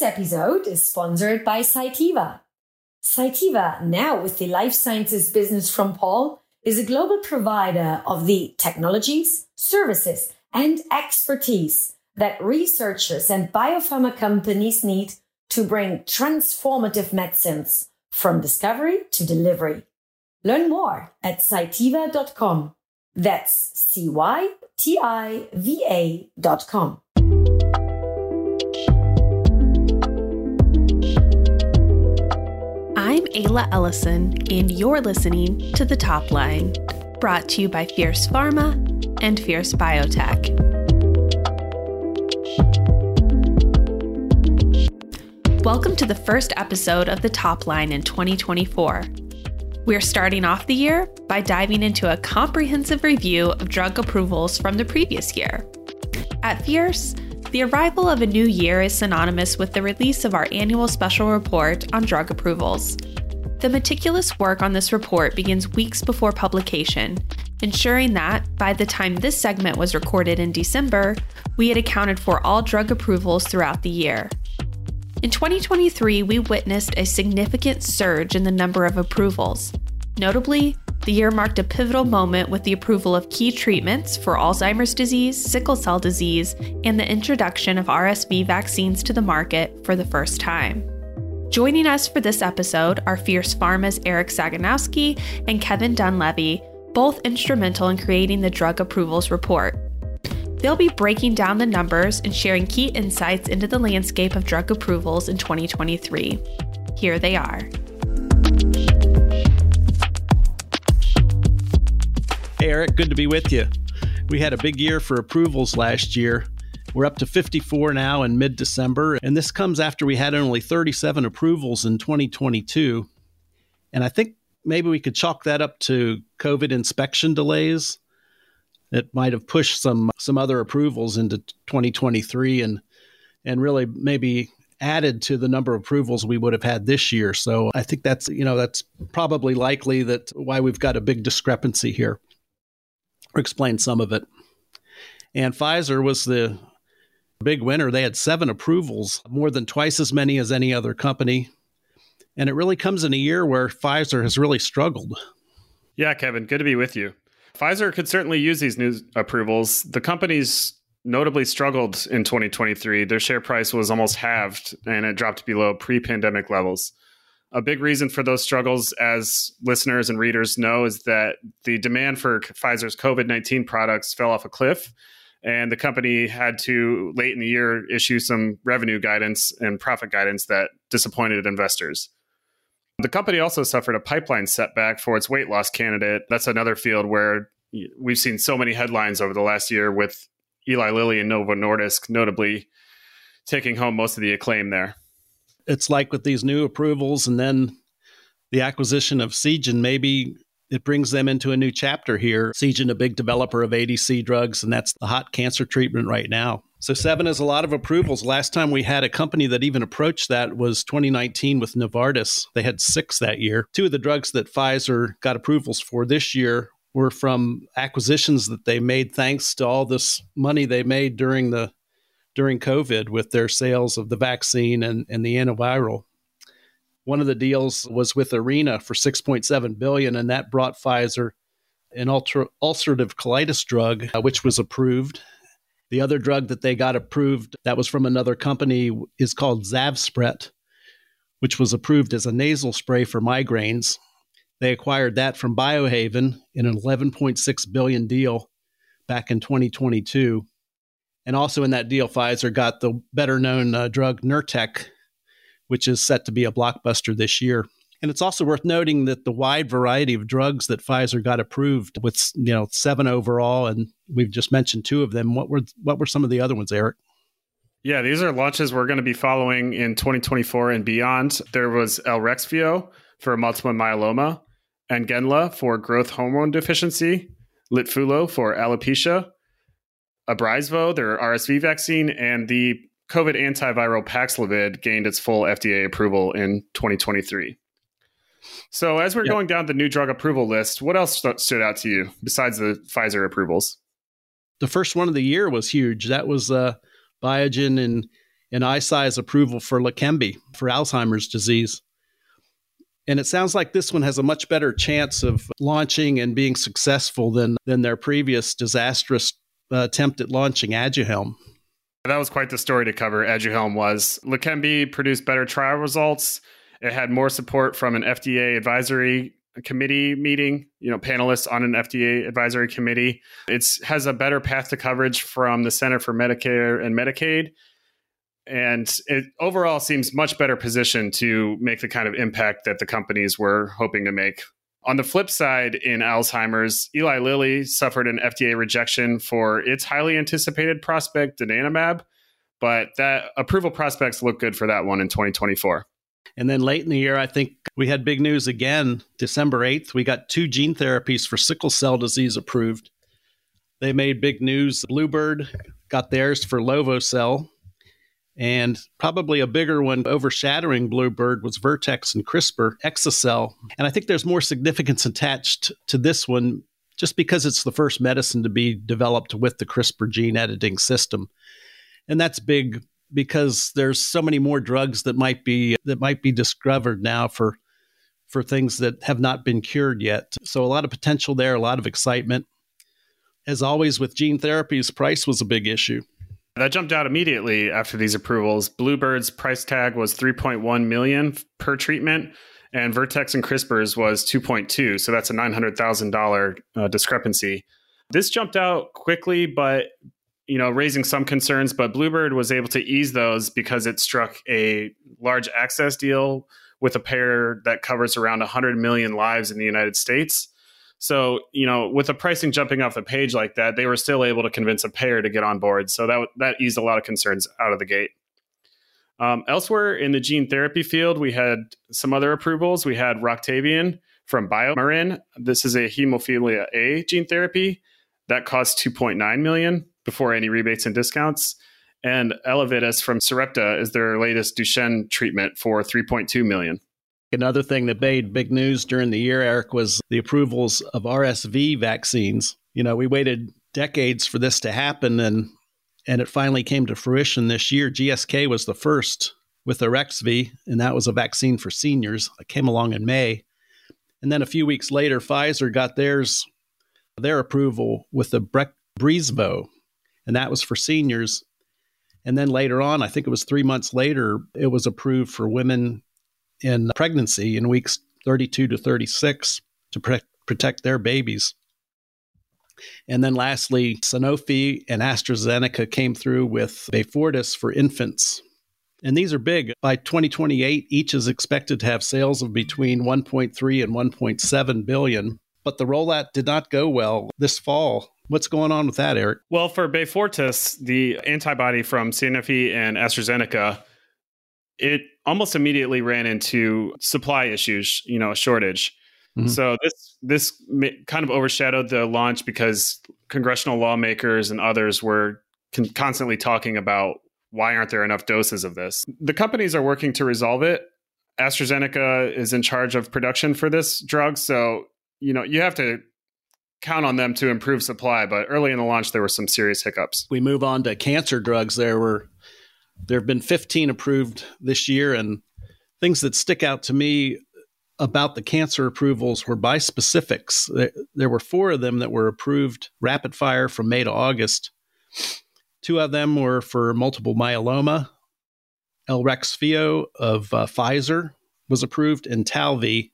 This episode is sponsored by Cytiva. Cytiva, now with the life sciences business from Pall, is a global provider of the technologies, services, and expertise that researchers and biopharma companies need to bring transformative medicines from discovery to delivery. Learn more at cytiva.com. That's C Y T I V A.com. I'm Ayla Ellison, and you're listening to The Top Line, brought to you by Fierce Pharma and Fierce Biotech. Welcome to the first episode of The Top Line in 2024. We're starting off the year by diving into a comprehensive review of drug approvals from the previous year. At Fierce, the arrival of a new year is synonymous with the release of our annual special report on drug approvals. The meticulous work on this report begins weeks before publication, ensuring that, by the time this segment was recorded in December, we had accounted for all drug approvals throughout the year. In 2023, we witnessed a significant surge in the number of approvals. Notably, the year marked a pivotal moment with the approval of key treatments for Alzheimer's disease, sickle cell disease, and the introduction of RSV vaccines to the market for the first time. Joining us for this episode are Fierce Pharma's Eric Sagonowsky and Kevin Dunleavy, both instrumental in creating the drug approvals report. They'll be breaking down the numbers and sharing key insights into the landscape of drug approvals in 2023. Here they are. Eric, good to be with you. We had a big year for approvals last year. We're up to 54 now in mid December, and this comes after we had only 37 approvals in 2022. And I think maybe we could chalk that up to COVID inspection delays. It might have pushed some some other approvals into 2023 and and really maybe added to the number of approvals we would have had this year. So I think that's you know that's probably likely that why we've got a big discrepancy here explain some of it. And Pfizer was the big winner. They had seven approvals, more than twice as many as any other company. And it really comes in a year where Pfizer has really struggled. Yeah, Kevin, good to be with you. Pfizer could certainly use these new approvals. The company's notably struggled in 2023. Their share price was almost halved and it dropped below pre pandemic levels. A big reason for those struggles, as listeners and readers know, is that the demand for Pfizer's COVID 19 products fell off a cliff. And the company had to, late in the year, issue some revenue guidance and profit guidance that disappointed investors. The company also suffered a pipeline setback for its weight loss candidate. That's another field where we've seen so many headlines over the last year with Eli Lilly and Novo Nordisk, notably taking home most of the acclaim there it's like with these new approvals and then the acquisition of Seagen, maybe it brings them into a new chapter here. Seagen, a big developer of ADC drugs, and that's the hot cancer treatment right now. So seven is a lot of approvals. Last time we had a company that even approached that was 2019 with Novartis. They had six that year. Two of the drugs that Pfizer got approvals for this year were from acquisitions that they made thanks to all this money they made during the during COVID with their sales of the vaccine and, and the antiviral. One of the deals was with Arena for 6.7 billion, and that brought Pfizer an ultra, ulcerative colitis drug, uh, which was approved. The other drug that they got approved that was from another company is called Zavzpret, which was approved as a nasal spray for migraines. They acquired that from Biohaven in an 11.6 billion deal back in 2022. And also in that deal, Pfizer got the better known uh, drug Nurtec, which is set to be a blockbuster this year. And it's also worth noting that the wide variety of drugs that Pfizer got approved with, you know, seven overall, and we've just mentioned two of them. What were what were some of the other ones, Eric? Yeah, these are launches we're going to be following in 2024 and beyond. There was Elrexfio for multiple myeloma, Ngenla for growth hormone deficiency, Litfulo for alopecia, Abrysvo, their RSV vaccine, and the COVID antiviral Paxlovid gained its full FDA approval in 2023. So, as we're yep. going down the new drug approval list, what else st- stood out to you besides the Pfizer approvals? The first one of the year was huge. That was uh, Biogen and and approval for Leqembi for Alzheimer's disease. And it sounds like this one has a much better chance of launching and being successful than, than their previous disastrous attempt at launching Aduhelm. That was quite the story to cover. Aduhelm was Leqembi produced better trial results. It had more support from an FDA advisory committee meeting, you know, panelists on an FDA advisory committee. It has a better path to coverage from the Center for Medicare and Medicaid. And it overall seems much better positioned to make the kind of impact that the companies were hoping to make on the flip side, in Alzheimer's, Eli Lilly suffered an FDA rejection for its highly anticipated prospect, donanemab, but that approval prospects look good for that one in 2024. And then late in the year, I think we had big news again. December 8th, we got two gene therapies for sickle cell disease approved. They made big news. Bluebird got theirs for Lovo-cel, and probably a bigger one overshadowing Bluebird was Vertex and CRISPR exa-cel. And I think there's more significance attached to this one just because it's the first medicine to be developed with the CRISPR gene editing system. And that's big because there's so many more drugs that might be that might be discovered now for for things that have not been cured yet. So a lot of potential there, a lot of excitement. As always with gene therapies, price was a big issue. That jumped out immediately after these approvals. Bluebird's price tag was 3.1 million per treatment, and Vertex and CRISPR's was 2.2. So that's a $900,000 uh, discrepancy. This jumped out quickly, but you know, raising some concerns. But Bluebird was able to ease those because it struck a large access deal with a payer that covers around 100 million lives in the United States. So, you know, with the pricing jumping off the page like that, they were still able to convince a payer to get on board. So that that eased a lot of concerns out of the gate. Um, elsewhere in the gene therapy field, we had some other approvals. We had Roctavian from BioMarin. This is a hemophilia A gene therapy that cost 2.9 million before any rebates and discounts. And Elevidys from Sarepta is their latest Duchenne treatment for 3.2 million. Another thing that made big news during the year, Eric, was the approvals of RSV vaccines. You know, we waited decades for this to happen and and it finally came to fruition this year. GSK was the first with Arexvy, and that was a vaccine for seniors. It came along in May. And then a few weeks later, Pfizer got theirs their approval with the Bre- and that was for seniors. And then later on, I think it was three months later, it was approved for women in pregnancy in weeks 32 to 36 to pre- protect their babies. And then lastly, Sanofi and AstraZeneca came through with Beyfortus for infants. And these are big. By 2028, each is expected to have sales of between 1.3 and 1.7 billion. But the rollout did not go well this fall. What's going on with that, Eric? Well, for Beyfortus, the antibody from Sanofi and AstraZeneca, it almost immediately ran into supply issues, you know, a shortage. Mm-hmm. So this this kind of overshadowed the launch because congressional lawmakers and others were con- constantly talking about why aren't there enough doses of this. The companies are working to resolve it. AstraZeneca is in charge of production for this drug, so you know you have to count on them to improve supply. But early in the launch, there were some serious hiccups. We move on to cancer drugs. There were there have been 15 approved this year, and things that stick out to me about the cancer approvals were bispecifics. There, there were four of them that were approved rapid fire from May to August. Two of them were for multiple myeloma. Elrexfio of uh, Pfizer was approved, and Talvey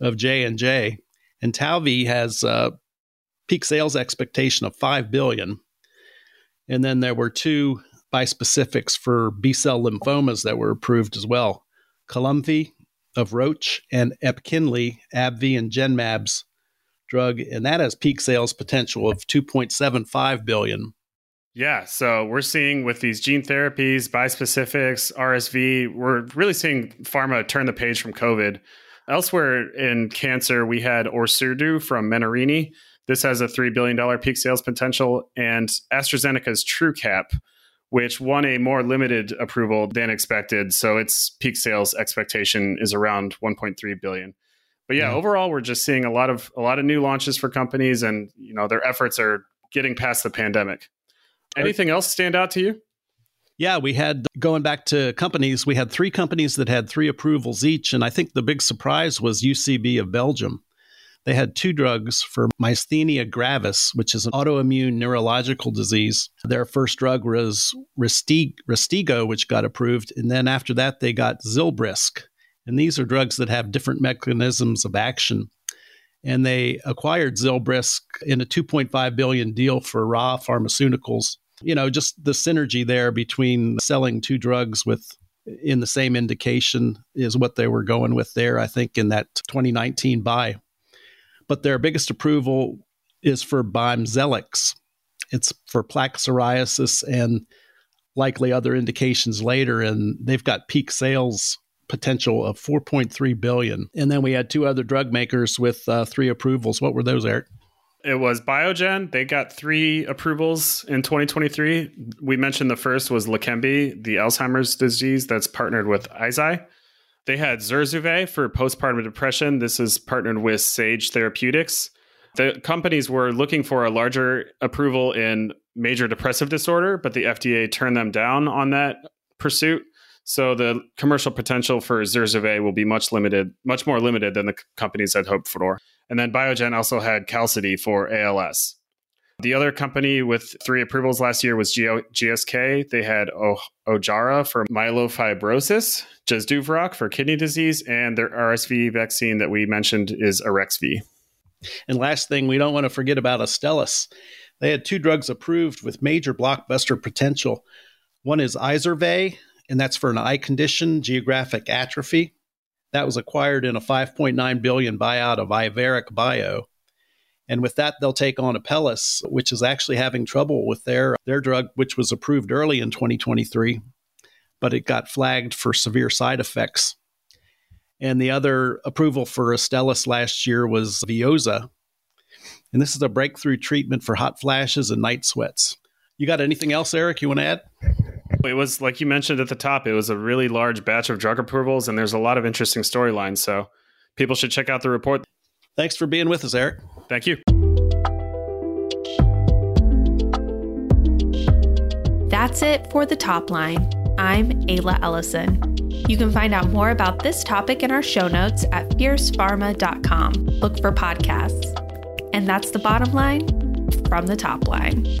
of J and J. And Talvey has a peak sales expectation of five billion. And then there were two bispecifics for B cell lymphomas that were approved as well. Columvi of Roche and Epkinly, AbbVie, and Genmab's drug, and that has peak sales potential of 2.75 billion. Yeah, so we're seeing with these gene therapies, bispecifics, RSV, we're really seeing pharma turn the page from COVID. Elsewhere in cancer, we had Orserdu from Menarini. This has a $3 billion peak sales potential, and AstraZeneca's Truqap which won a more limited approval than expected. So its peak sales expectation is around 1.3 billion. But yeah, mm-hmm. overall, we're just seeing a lot of a lot of new launches for companies, and you know their efforts are getting past the pandemic. Anything else stand out to you? Yeah, we had going back to companies, we had three companies that had three approvals each. And I think the big surprise was UCB of Belgium. They had two drugs for myasthenia gravis, which is an autoimmune neurological disease. Their first drug was Rystiggo, which got approved. And then after that, they got Zilbrysq. And these are drugs that have different mechanisms of action. And they acquired Zilbrysq in a 2.5 billion deal for Ra Pharmaceuticals. You know, just the synergy there between selling two drugs with in the same indication is what they were going with there, I think, in that 2019 buy but their biggest approval is for Bimzelx. It's for plaque psoriasis and likely other indications later, and they've got peak sales potential of 4.3 billion. And then we had two other drug makers with uh, three approvals. What were those, Eric? It was Biogen. They got three approvals in 2023. We mentioned the first was Leqembi, the Alzheimer's disease that's partnered with Eisai. They had Zurzuvae for postpartum depression. This is partnered with Sage Therapeutics. The companies were looking for a larger approval in major depressive disorder, but the FDA turned them down on that pursuit. So the commercial potential for Zurzuvae will be much limited, much more limited than the companies had hoped for. And then Biogen also had Qalsody for ALS. The other company with three approvals last year was GSK. They had o- Ojjaara for myelofibrosis, Jesduvroq for kidney disease, and their RSV vaccine that we mentioned is Arexvy. And last thing, we don't want to forget about Astellas. They had two drugs approved with major blockbuster potential. One is Izervay, and that's for an eye condition, geographic atrophy. That was acquired in a 5.9 billion buyout of Iveric Bio. And with that, they'll take on Apellis, which is actually having trouble with their, their drug, which was approved early in 2023, but it got flagged for severe side effects. And the other approval for Astellas last year was Veozah. And this is a breakthrough treatment for hot flashes and night sweats. You got anything else, Eric, you want to add? It was, like you mentioned at the top, it was a really large batch of drug approvals, and there's a lot of interesting storylines. So people should check out the report. Thanks for being with us, Eric. Thank you. That's it for the top line. I'm Ayla Ellison. You can find out more about this topic in our show notes at fiercepharma.com. Look for podcasts. And that's the bottom line from the top line.